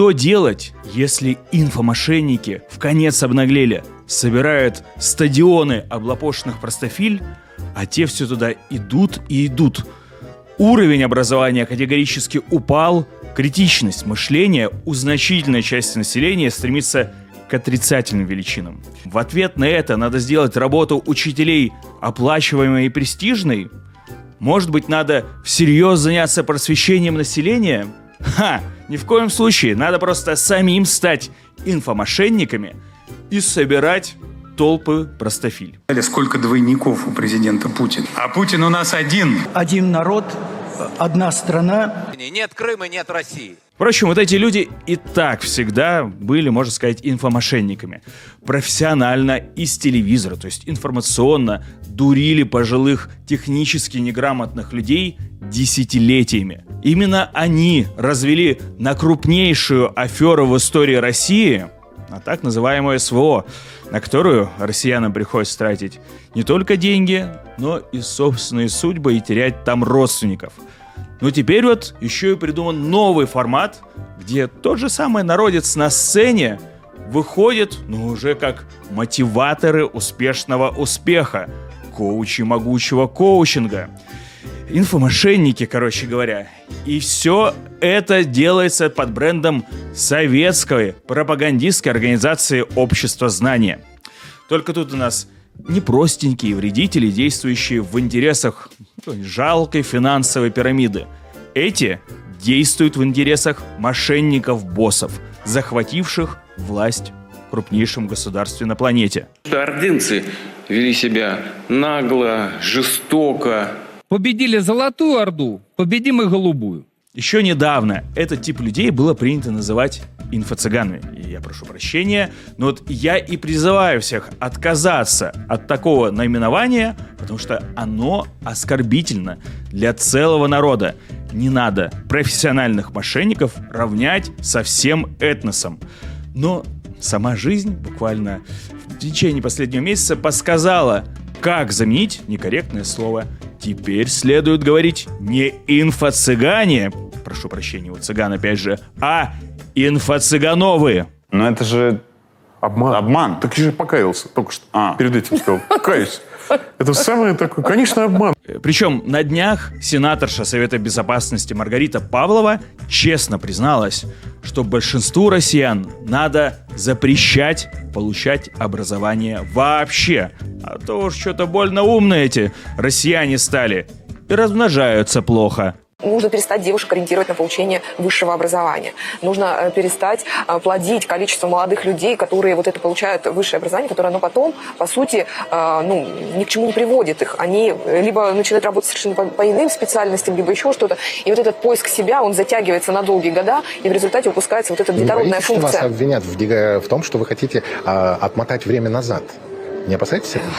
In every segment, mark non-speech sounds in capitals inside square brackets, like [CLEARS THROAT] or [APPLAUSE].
что делать, если инфомошенники в конец обнаглели, собирают стадионы облапошенных простофиль, а те все туда идут и идут. Уровень образования категорически упал, критичность мышления у значительной части населения стремится к отрицательным величинам. В ответ на это надо сделать работу учителей оплачиваемой и престижной? Может быть, надо всерьез заняться просвещением населения? Ха! Ни в коем случае. Надо просто самим стать инфомошенниками и собирать толпы простофиль. Сколько двойников у президента Путина? А Путин у нас один. Один народ, одна страна. Нет Крыма, нет России. Впрочем, вот эти люди и так всегда были, можно сказать, инфомошенниками. Профессионально из телевизора, то есть информационно дурили пожилых технически неграмотных людей десятилетиями. Именно они развели на крупнейшую аферу в истории России, а так называемое СВО, на которую россиянам приходится тратить не только деньги, но и собственные судьбы и терять там родственников – но теперь вот еще и придуман новый формат, где тот же самый народец на сцене выходит, ну уже как мотиваторы успешного успеха, коучи могучего коучинга, инфомошенники, короче говоря. И все это делается под брендом советской пропагандистской организации «Общество знания». Только тут у нас не простенькие вредители, действующие в интересах жалкой финансовой пирамиды. Эти действуют в интересах мошенников-боссов, захвативших власть в крупнейшем государстве на планете. Ордынцы вели себя нагло, жестоко. Победили Золотую Орду, победим и Голубую. Еще недавно этот тип людей было принято называть инфо-цыганами. И я прошу прощения, но вот я и призываю всех отказаться от такого наименования, потому что оно оскорбительно для целого народа. Не надо профессиональных мошенников равнять со всем этносом. Но сама жизнь буквально в течение последнего месяца подсказала, как заменить некорректное слово. Теперь следует говорить не инфо-цыгане, прошу прощения, у цыган опять же, а инфо-цыгановы. Но это же Обман. обман. Так я же покаялся только что. А. Перед этим сказал. Каюсь. Это самое такое, конечно, обман. Причем на днях сенаторша Совета Безопасности Маргарита Павлова честно призналась, что большинству россиян надо запрещать получать образование вообще. А то уж что-то больно умные эти россияне стали и размножаются плохо. Нужно перестать девушек ориентировать на получение высшего образования. Нужно э, перестать э, плодить количество молодых людей, которые вот это получают высшее образование, которое оно потом, по сути, э, ну, ни к чему не приводит их. Они либо начинают работать совершенно по, по иным специальностям, либо еще что-то. И вот этот поиск себя, он затягивается на долгие года, и в результате упускается вот эта детородная боитесь, что вас функция. обвинят в том, что вы хотите а, отмотать время назад? Не опасаетесь этого?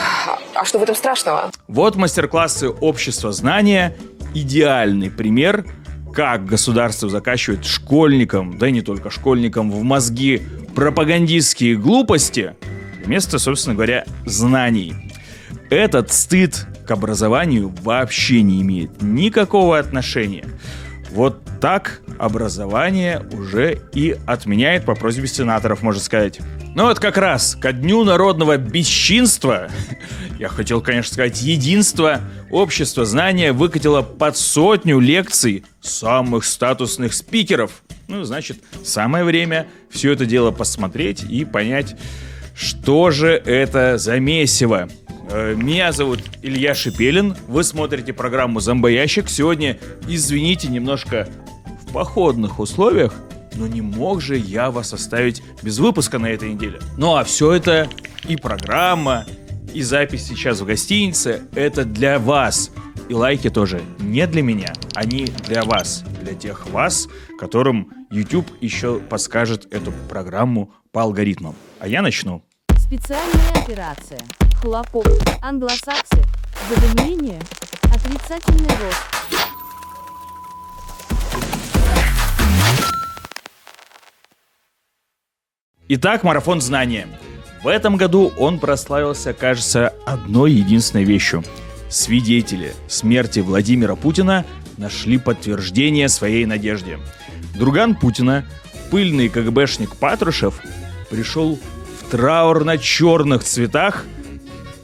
А что в этом страшного? Вот мастер-классы общества знания идеальный пример, как государство закачивает школьникам, да и не только школьникам, в мозги пропагандистские глупости вместо, собственно говоря, знаний. Этот стыд к образованию вообще не имеет никакого отношения. Вот так образование уже и отменяет по просьбе сенаторов, можно сказать. Ну вот как раз ко дню народного бесчинства, я хотел, конечно, сказать единства, общество знания выкатило под сотню лекций самых статусных спикеров. Ну, значит, самое время все это дело посмотреть и понять, что же это за месиво. Э, Меня зовут Илья Шипелин. Вы смотрите программу «Зомбоящик». Сегодня, извините, немножко в походных условиях, но не мог же я вас оставить без выпуска на этой неделе. Ну а все это и программа, и запись сейчас в гостинице – это для вас. И лайки тоже не для меня, они для вас, для тех вас, которым YouTube еще подскажет эту программу по алгоритмам. А я начну. Специальная операция. Хлопок. Англосаксы. Задымление. Отрицательный рост. Итак, марафон знания. В этом году он прославился, кажется, одной единственной вещью. Свидетели смерти Владимира Путина нашли подтверждение своей надежде. Друган Путина, пыльный КГБшник Патрушев пришел в траурно-черных цветах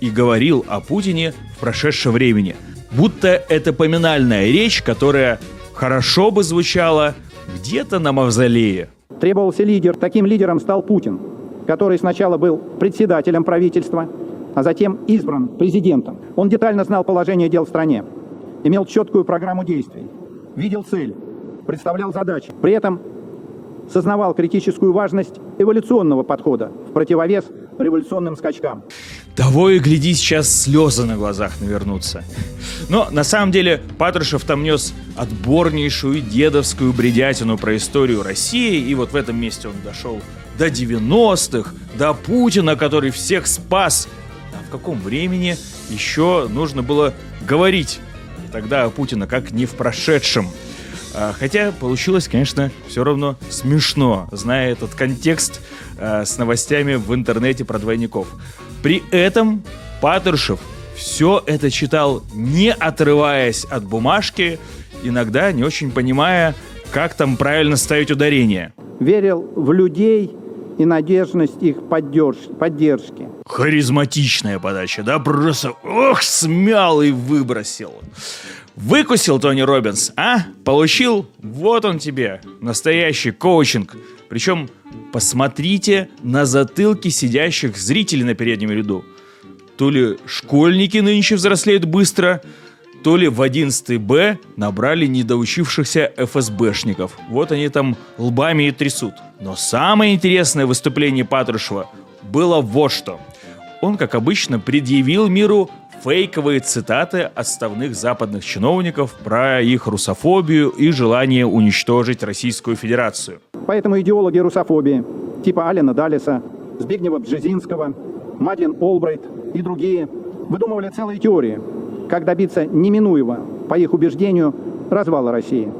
и говорил о Путине в прошедшем времени. Будто это поминальная речь, которая хорошо бы звучала где-то на мавзолее. Требовался лидер. Таким лидером стал Путин, который сначала был председателем правительства, а затем избран президентом. Он детально знал положение дел в стране, имел четкую программу действий, видел цель, представлял задачи. При этом сознавал критическую важность эволюционного подхода в противовес революционным скачкам. Того и гляди, сейчас слезы на глазах навернутся. Но на самом деле Патрушев там нес отборнейшую дедовскую бредятину про историю России, и вот в этом месте он дошел до 90-х, до Путина, который всех спас. А в каком времени еще нужно было говорить тогда о Путина, как не в прошедшем? А, Хотя получилось, конечно, все равно смешно, зная этот контекст а, с новостями в интернете про двойников. При этом Патрушев все это читал, не отрываясь от бумажки, иногда не очень понимая, как там правильно ставить ударение. Верил в людей и надежность их поддерж- поддержки. Харизматичная подача, да? Просто, ох, смял и выбросил. Выкусил Тони Робинс, а? Получил? Вот он тебе, настоящий коучинг. Причем посмотрите на затылки сидящих зрителей на переднем ряду. То ли школьники нынче взрослеют быстро, то ли в 11 Б набрали недоучившихся ФСБшников. Вот они там лбами и трясут. Но самое интересное выступление Патрушева было вот что. Он, как обычно, предъявил миру фейковые цитаты отставных западных чиновников про их русофобию и желание уничтожить Российскую Федерацию. Поэтому идеологи русофобии, типа Алина Далиса, Збигнева Бжезинского, Мадлен Олбрайт и другие, выдумывали целые теории, как добиться неминуемого, по их убеждению, развала России.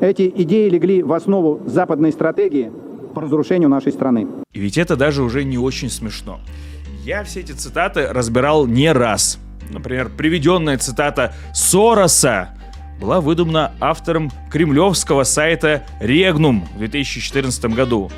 Эти идеи легли в основу западной стратегии по разрушению нашей страны. И ведь это даже уже не очень смешно. Я все эти цитаты разбирал не раз. Например, приведенная цитата Сороса была выдумана автором кремлевского сайта Регнум в 2014 году.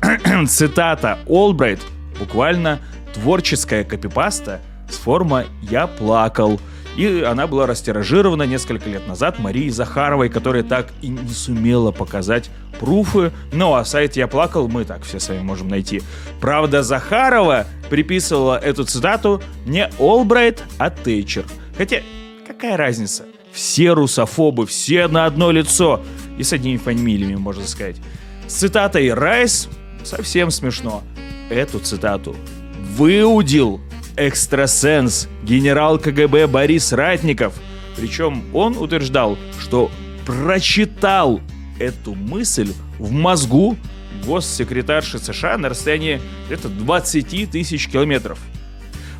[CLEARS THROAT] Цитата Олбрайт буквально творческая копипаста с форма «Я плакал». И она была растиражирована несколько лет назад Марией Захаровой, которая так и не сумела показать пруфы. Ну а сайт «Я плакал» мы так все сами можем найти. Правда, Захарова приписывала эту цитату не Олбрайт, а Тейчер. Хотя, какая разница? Все русофобы, все на одно лицо. И с одними фамилиями, можно сказать. С цитатой «Райс» совсем смешно. Эту цитату выудил экстрасенс генерал КГБ Борис Ратников. Причем он утверждал, что прочитал эту мысль в мозгу госсекретарши США на расстоянии где-то 20 тысяч километров.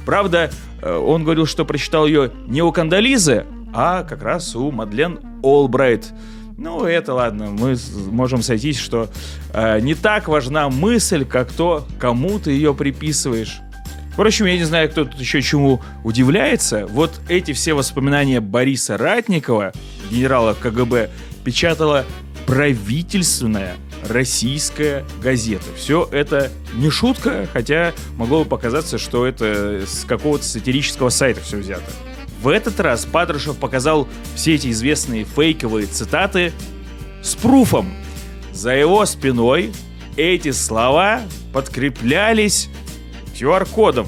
Правда, э, он говорил, что прочитал ее не у Кандализы, а как раз у Мадлен Олбрайт. Ну, это ладно, мы можем сойтись, что э, не так важна мысль, как то, кому ты ее приписываешь. Впрочем, я не знаю, кто тут еще чему удивляется. Вот эти все воспоминания Бориса Ратникова, генерала КГБ, печатала правительственная российская газета. Все это не шутка, хотя могло бы показаться, что это с какого-то сатирического сайта все взято. В этот раз Патрушев показал все эти известные фейковые цитаты с пруфом. За его спиной эти слова подкреплялись QR-кодом,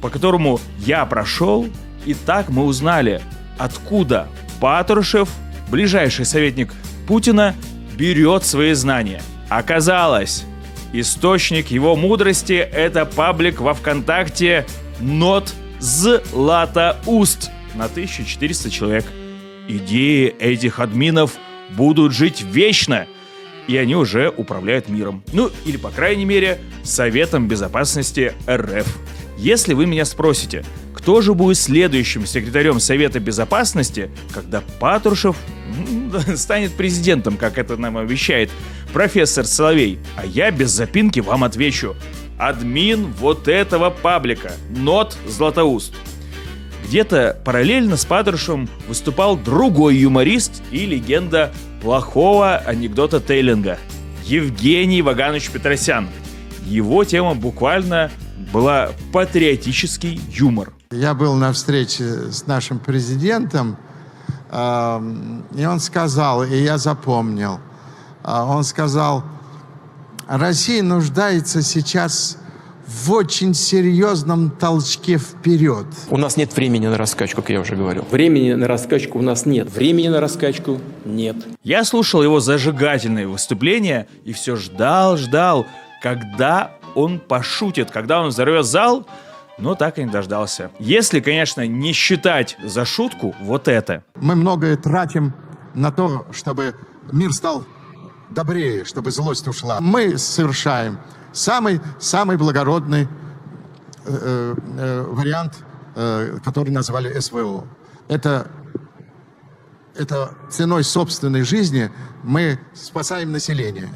по которому я прошел, и так мы узнали, откуда Патрушев, ближайший советник Путина, берет свои знания. Оказалось, источник его мудрости – это паблик во ВКонтакте «Нот Златоуст» на 1400 человек. Идеи этих админов будут жить вечно, и они уже управляют миром. Ну, или, по крайней мере, Советом Безопасности РФ. Если вы меня спросите, кто же будет следующим секретарем Совета Безопасности, когда Патрушев [LAUGHS] станет президентом, как это нам обещает профессор Соловей, а я без запинки вам отвечу. Админ вот этого паблика, Нот Златоуст. Где-то параллельно с Патрушевым выступал другой юморист и легенда плохого анекдота Тейлинга. Евгений Ваганович Петросян. Его тема буквально была патриотический юмор. Я был на встрече с нашим президентом, и он сказал, и я запомнил, э, он сказал, Россия нуждается сейчас в очень серьезном толчке вперед. У нас нет времени на раскачку, как я уже говорил. Времени на раскачку у нас нет. Времени на раскачку нет. Я слушал его зажигательные выступления и все ждал, ждал, когда он пошутит, когда он взорвет зал, но так и не дождался. Если, конечно, не считать за шутку вот это. Мы многое тратим на то, чтобы мир стал добрее, чтобы злость ушла. Мы совершаем самый, самый благородный э, э, вариант, э, который назвали СВО. Это, это ценой собственной жизни мы спасаем население.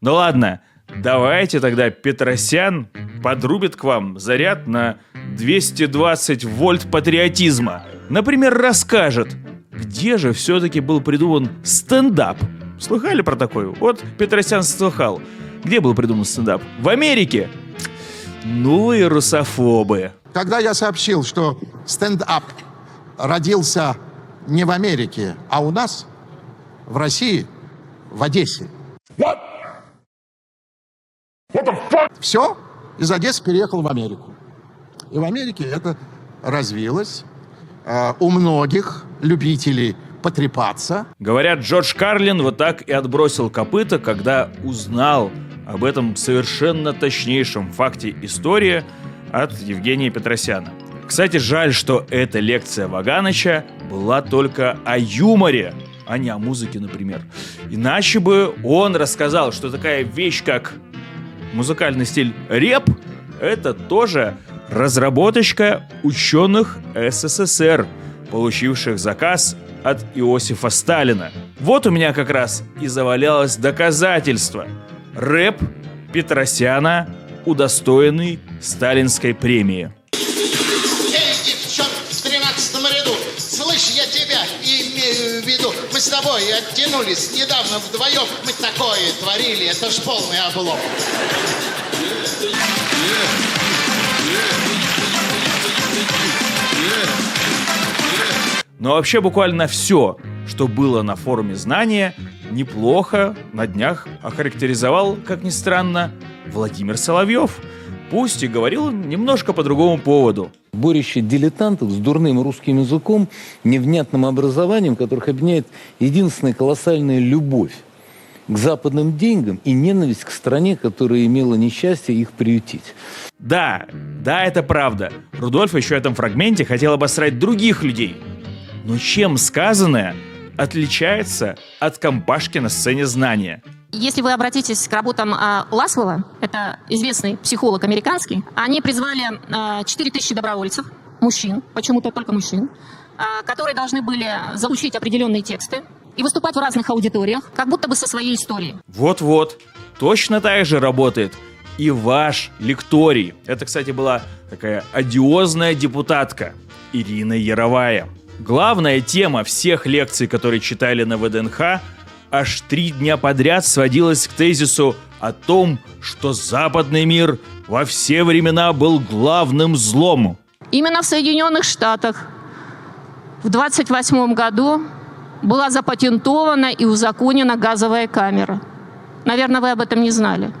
Ну ладно, давайте тогда Петросян подрубит к вам заряд на 220 вольт патриотизма. Например, расскажет, где же все-таки был придуман стендап. Слыхали про такой? Вот Петросян слыхал. Где был придуман стендап? В Америке. Ну и русофобы. Когда я сообщил, что стендап родился не в Америке, а у нас, в России, в Одессе. What? Все, из Одессы переехал в Америку. И в Америке это развилось. Э, у многих любителей потрепаться. Говорят, Джордж Карлин вот так и отбросил копыта, когда узнал об этом совершенно точнейшем факте истории от Евгения Петросяна. Кстати, жаль, что эта лекция Ваганыча была только о юморе, а не о музыке, например. Иначе бы он рассказал, что такая вещь, как музыкальный стиль реп, это тоже разработочка ученых СССР, получивших заказ от Иосифа Сталина. Вот у меня как раз и завалялось доказательство. Рэп Петросяна, удостоенный сталинской премии. Мы с тобой оттянулись недавно вдвоем, мы такое творили, это ж полный облом. Но вообще буквально все, что было на форуме знания, неплохо на днях охарактеризовал, как ни странно, Владимир Соловьев. Пусть и говорил немножко по другому поводу. Борище дилетантов с дурным русским языком, невнятным образованием, которых объединяет единственная колоссальная любовь к западным деньгам и ненависть к стране, которая имела несчастье их приютить. Да, да, это правда. Рудольф еще в этом фрагменте хотел обосрать других людей. Но чем сказанное отличается от компашки на сцене знания? Если вы обратитесь к работам э, Ласвелла, это известный психолог американский, они призвали э, 4000 добровольцев, мужчин, почему-то только мужчин, э, которые должны были заучить определенные тексты и выступать в разных аудиториях, как будто бы со своей историей. Вот-вот, точно так же работает и ваш лекторий. Это, кстати, была такая одиозная депутатка Ирина Яровая. Главная тема всех лекций, которые читали на ВДНХ, аж три дня подряд сводилась к тезису о том, что западный мир во все времена был главным злом. Именно в Соединенных Штатах в 28 году была запатентована и узаконена газовая камера. Наверное, вы об этом не знали.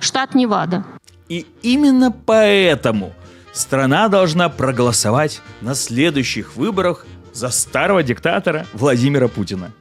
Штат Невада. И именно поэтому страна должна проголосовать на следующих выборах за старого диктатора Владимира Путина.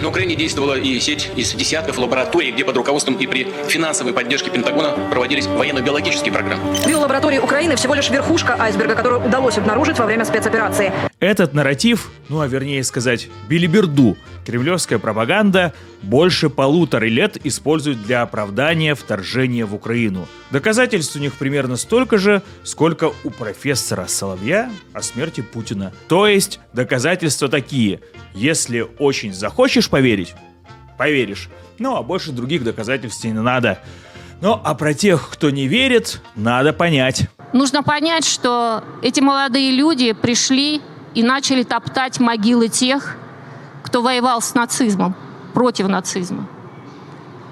На Украине действовала и сеть из десятков лабораторий, где под руководством и при финансовой поддержке Пентагона проводились военно-биологические программы. Биолаборатории Украины всего лишь верхушка айсберга, которую удалось обнаружить во время спецоперации. Этот нарратив, ну а вернее сказать, билиберду, кремлевская пропаганда больше полутора лет использует для оправдания вторжения в Украину. Доказательств у них примерно столько же, сколько у профессора Соловья о смерти Путина. То есть доказательства такие. Если очень захочешь поверить, поверишь. Ну а больше других доказательств не надо. Ну а про тех, кто не верит, надо понять. Нужно понять, что эти молодые люди пришли и начали топтать могилы тех, кто воевал с нацизмом, против нацизма.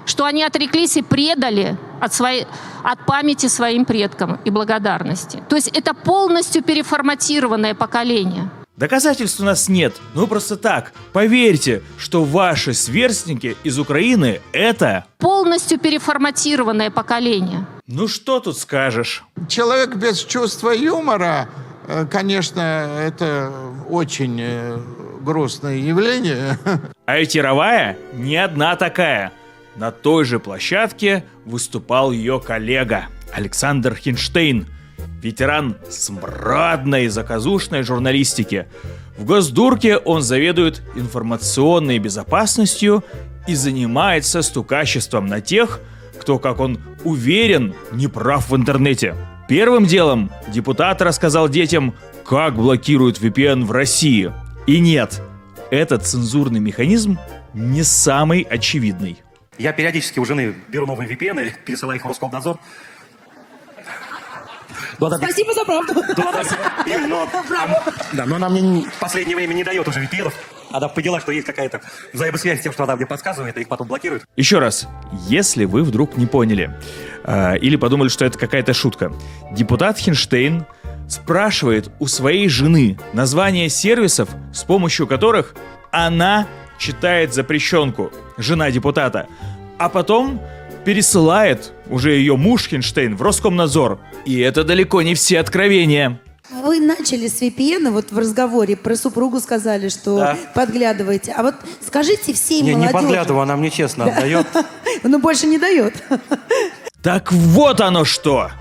Что они отреклись и предали от, своей, от памяти своим предкам и благодарности. То есть это полностью переформатированное поколение. Доказательств у нас нет, ну просто так. Поверьте, что ваши сверстники из Украины это... Полностью переформатированное поколение. Ну что тут скажешь? Человек без чувства юмора, э, конечно, это очень э, грустное явление. А ведь Яровая не одна такая. На той же площадке выступал ее коллега Александр Хинштейн, ветеран смрадной заказушной журналистики. В Госдурке он заведует информационной безопасностью и занимается стукачеством на тех, кто, как он уверен, не прав в интернете. Первым делом депутат рассказал детям, как блокируют VPN в России. И нет, этот цензурный механизм не самый очевидный. Я периодически у жены беру новые VPN, пересылаю их в Роскомнадзор. Ну, она- Спасибо за правду. Да, но, [LAUGHS] да, но она мне не- в последнее время не дает уже VPN. Она поняла, что есть какая-то взаимосвязь с тем, что она мне подсказывает, и их потом блокирует. Еще раз, если вы вдруг не поняли э, или подумали, что это какая-то шутка, депутат Хинштейн спрашивает у своей жены название сервисов, с помощью которых она читает запрещенку, жена депутата, а потом пересылает уже ее муж Хинштейн в Роскомнадзор. И это далеко не все откровения. Вы начали с VPN, вот в разговоре про супругу сказали, что Да. подглядываете. А вот скажите всей Не, не молодежи... подглядываю, она мне честно отдает. [LAUGHS] Ну, больше не дает. Так вот оно что!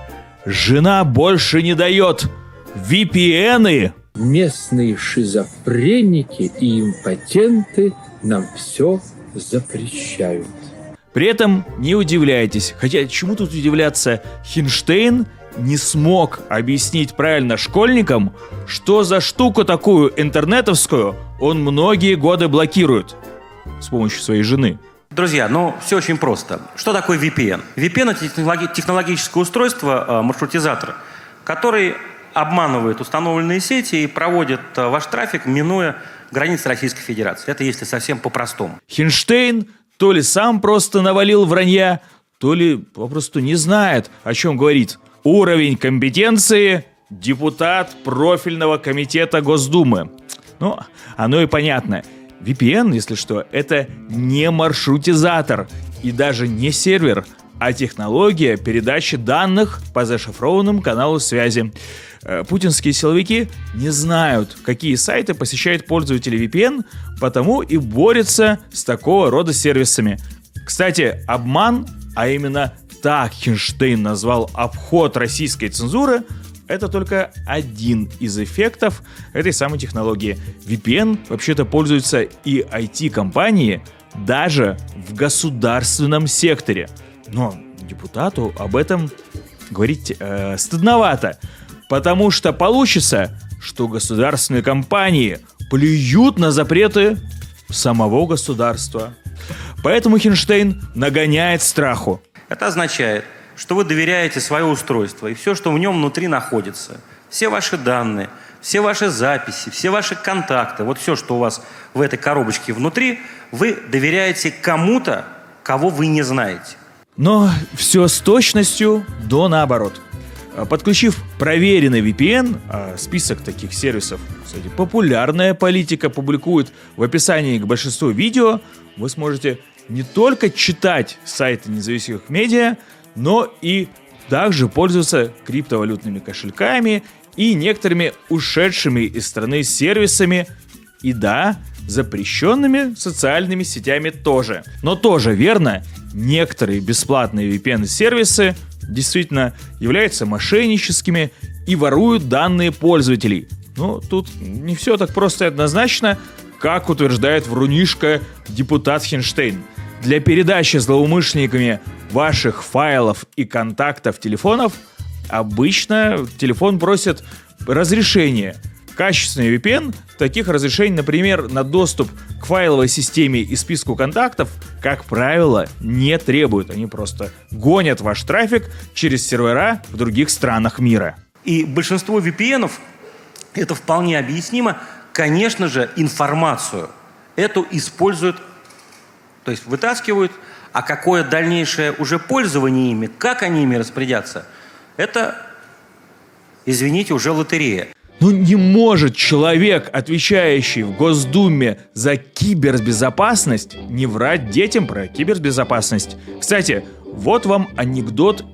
Жена больше не дает. VPN-ы Местные шизофреники и импотенты нам все запрещают. При этом не удивляйтесь, хотя чему тут удивляться, Хинштейн не смог объяснить правильно школьникам, что за штуку такую интернетовскую он многие годы блокирует с помощью своей жены. Друзья, ну все очень просто. Что такое VPN? VPN это технологи- технологическое устройство, э, маршрутизатор, который обманывает установленные сети и проводит э, ваш трафик, минуя границы Российской Федерации. Это если совсем по-простому. Хинштейн то ли сам просто навалил вранья, то ли попросту не знает, о чем говорит. Уровень компетенции – депутат профильного комитета Госдумы. Ну, оно и понятно. VPN, если что, это не маршрутизатор и даже не сервер, а технология передачи данных по зашифрованным каналу связи. Э, Путинские силовики не знают, какие сайты посещают пользователи VPN, потому и борются с такого рода сервисами. Кстати, обман, а именно так Хинштейн назвал обход российской цензуры, это только один из эффектов этой самой технологии. VPN вообще-то пользуются и IT-компании даже в государственном секторе. Но депутату об этом говорить э, стыдновато, потому что получится, что государственные компании плюют на запреты самого государства. Поэтому Хинштейн нагоняет страху. Это означает, что вы доверяете свое устройство и все, что в нем внутри находится. Все ваши данные, все ваши записи, все ваши контакты, вот все, что у вас в этой коробочке внутри, вы доверяете кому-то, кого вы не знаете. Но все с точностью до наоборот. А, Подключив проверенный VPN, а список таких сервисов, кстати, популярная политика публикует в описании к большинству видео, вы сможете не только читать сайты независимых медиа, но и также пользоваться криптовалютными кошельками и некоторыми ушедшими из страны сервисами и да, запрещенными социальными сетями тоже. Но тоже верно, некоторые бесплатные VPN-сервисы действительно являются мошенническими и воруют данные пользователей. Но тут не все так просто и однозначно, как утверждает врунишка депутат Хинштейн. Для передачи злоумышленниками ваших файлов и контактов телефонов обычно телефон просит разрешение. Качественный VPN таких разрешений, например, на доступ к файловой системе и списку контактов, как правило, не требуют. Они просто гонят ваш трафик через сервера в других странах мира. И большинство VPN это вполне объяснимо конечно же, информацию эту используют, то есть вытаскивают, а какое дальнейшее уже пользование ими, как они ими распорядятся, это, извините, уже лотерея. Ну не может человек, отвечающий в Госдуме за кибербезопасность, не врать детям про кибербезопасность. Кстати, вот вам анекдот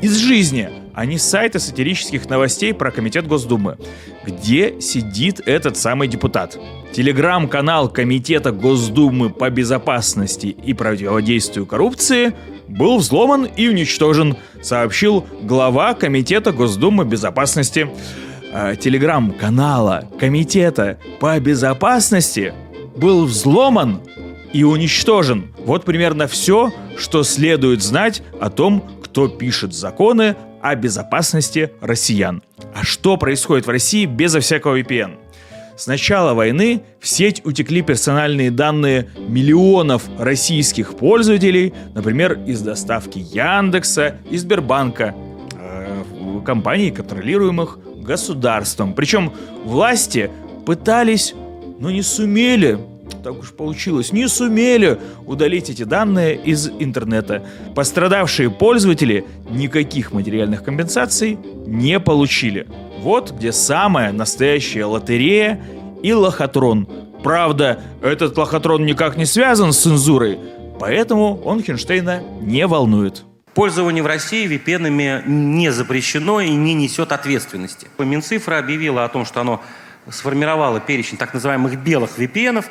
из жизни, а не с сайта сатирических новостей про Комитет Госдумы. Где сидит этот самый депутат? Телеграм-канал Комитета Госдумы по безопасности и противодействию коррупции был взломан и уничтожен, сообщил глава Комитета Госдумы безопасности э, телеграм-канала Комитета по безопасности был взломан и уничтожен. Вот примерно все, что следует знать о том, кто пишет законы о безопасности россиян. А что происходит в России безо всякого VPN? С начала войны в сеть утекли персональные данные миллионов российских пользователей, например, из доставки Яндекса и Сбербанка, э, компаний, контролируемых государством. Причем власти пытались, но не сумели, так уж получилось, не сумели удалить эти данные из интернета. Пострадавшие пользователи никаких материальных компенсаций не получили. Вот где самая настоящая лотерея и лохотрон. Правда, этот лохотрон никак не связан с цензурой, поэтому он Хинштейна не волнует. Пользование в России VPN не запрещено и не несет ответственности. Минцифра объявила о том, что оно сформировало перечень так называемых белых VPN.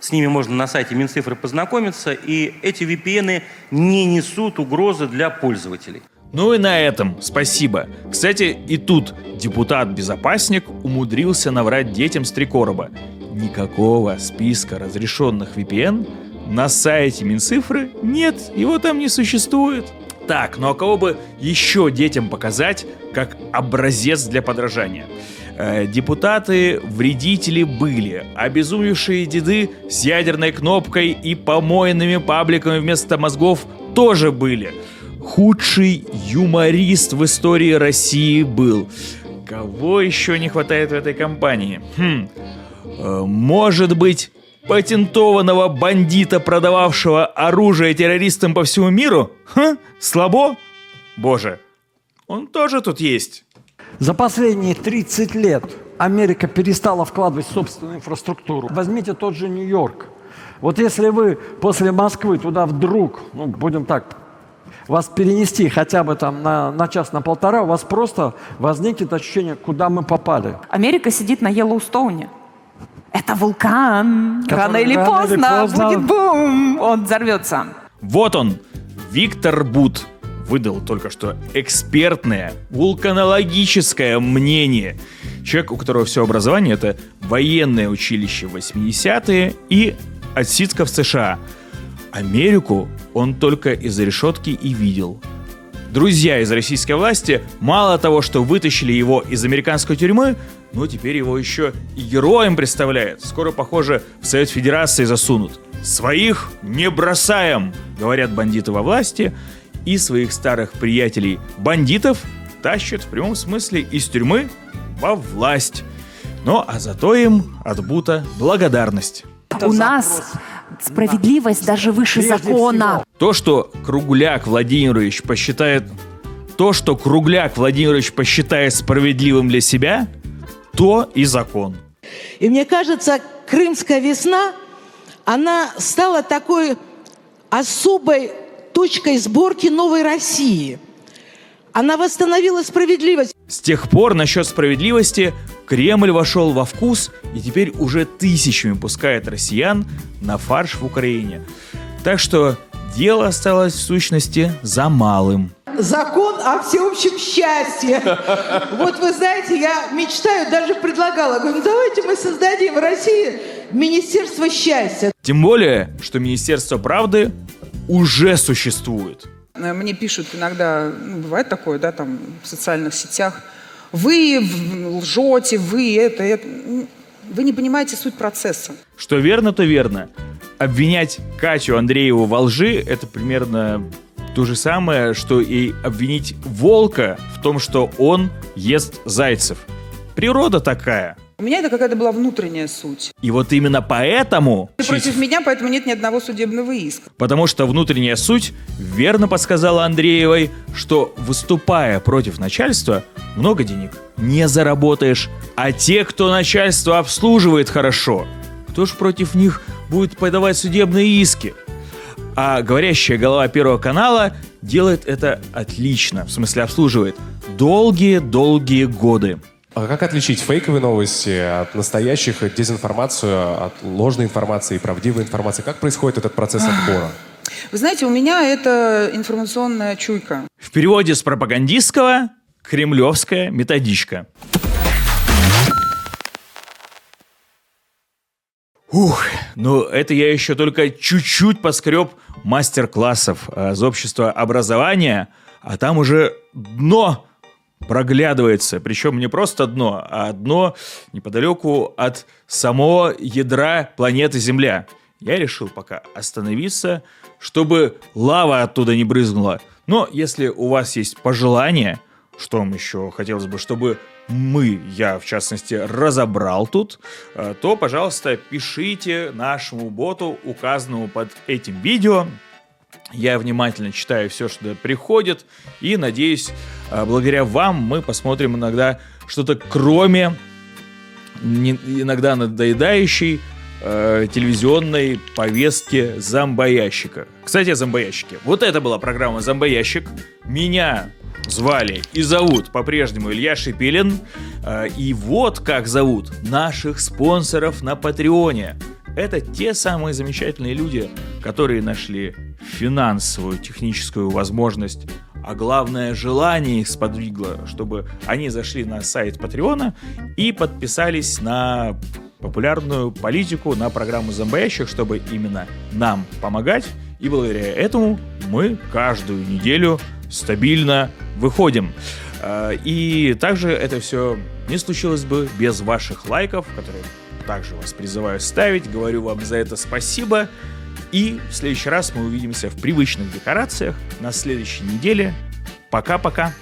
С ними можно на сайте Минцифры познакомиться. И эти VPN не несут угрозы для пользователей. Ну и на этом спасибо. Кстати, и тут депутат-безопасник умудрился наврать детям с три короба. Никакого списка разрешенных VPN на сайте Минцифры нет, его там не существует. Так, ну а кого бы еще детям показать как образец для подражания? Э, депутаты вредители были, обезумевшие деды с ядерной кнопкой и помойными пабликами вместо мозгов тоже были. Худший юморист в истории России был. Кого еще не хватает в этой компании? Хм, э, может быть, патентованного бандита, продававшего оружие террористам по всему миру? Ха? Слабо? Боже, он тоже тут есть. За последние 30 лет Америка перестала вкладывать в собственную инфраструктуру. Возьмите тот же Нью-Йорк. Вот если вы после Москвы туда вдруг, ну, будем так, вас перенести хотя бы там на, на час, на полтора, у вас просто возникнет ощущение, куда мы попали. Америка сидит на Йеллоустоуне. Это вулкан. Который рано или рано или поздно, поздно- будет бум, он взорвется. Вот он, Виктор Бут, выдал только что экспертное, вулканологическое мнение. Человек, у которого все образование это военное училище в 80-е и отсидка в США. Америку он только из-за решетки и видел. Друзья из российской власти мало того, что вытащили его из американской тюрьмы, но теперь его еще и героем представляют. Скоро, похоже, в Совет Федерации засунут. «Своих не бросаем!» — говорят бандиты во власти, и своих старых приятелей бандитов тащат в прямом смысле из тюрьмы во власть. Ну, а зато им от Бута благодарность. У нас справедливость даже выше закона. То, что Кругляк Владимирович посчитает... То, что Кругляк Владимирович посчитает справедливым для себя, то и закон. И мне кажется, Крымская весна, она стала такой особой точкой сборки новой России. Она восстановила справедливость. С тех пор насчет справедливости Кремль вошел во вкус и теперь уже тысячами пускает россиян на фарш в Украине. Так что дело осталось в сущности за малым. Закон о всеобщем счастье. Вот вы знаете, я мечтаю, даже предлагала, говорю, ну давайте мы создадим в России Министерство счастья. Тем более, что Министерство правды уже существует. Мне пишут иногда, ну, бывает такое, да, там, в социальных сетях, вы лжете, вы это, это. Вы не понимаете суть процесса. Что верно, то верно. Обвинять Катю Андрееву во лжи – это примерно то же самое, что и обвинить волка в том, что он ест зайцев. Природа такая. У меня это какая-то была внутренняя суть. И вот именно поэтому... Ты против меня, поэтому нет ни одного судебного иска. Потому что внутренняя суть верно подсказала Андреевой, что выступая против начальства, много денег не заработаешь. А те, кто начальство обслуживает хорошо, кто ж против них будет подавать судебные иски? А говорящая голова Первого канала делает это отлично, в смысле обслуживает, долгие-долгие годы. А как отличить фейковые новости от настоящих, дезинформацию, от ложной информации и правдивой информации? Как происходит этот процесс отбора? Вы знаете, у меня это информационная чуйка. В переводе с пропагандистского «кремлевская методичка». Ух, ну это я еще только чуть-чуть поскреб мастер-классов э, из общества образования, а там уже дно проглядывается. Причем не просто дно, а дно неподалеку от самого ядра планеты Земля. Я решил пока остановиться, чтобы лава оттуда не брызнула. Но если у вас есть пожелания, что вам еще хотелось бы, чтобы мы, я в частности, разобрал тут, э, то, пожалуйста, пишите нашему боту, указанному под этим видео. Я внимательно читаю все, что приходит, и надеюсь, э, благодаря вам мы посмотрим иногда что-то кроме иногда надоедающей э, телевизионной повестки зомбоящика. Кстати, о зомбоящике. Вот это была программа «Зомбоящик». Меня звали и зовут по-прежнему Илья Шипилин. Э, и вот как зовут наших спонсоров на Патреоне. Это те самые замечательные люди, которые нашли финансовую, техническую возможность, а главное желание их сподвигло, чтобы они зашли на сайт Патреона и подписались на популярную политику, на программу зомбоящих, чтобы именно нам помогать. И благодаря этому мы каждую неделю стабильно выходим. А, и также это все не случилось бы без ваших лайков, которые также вас призываю ставить. Говорю вам за это спасибо. И в следующий раз мы увидимся в привычных декорациях на следующей неделе. Пока-пока.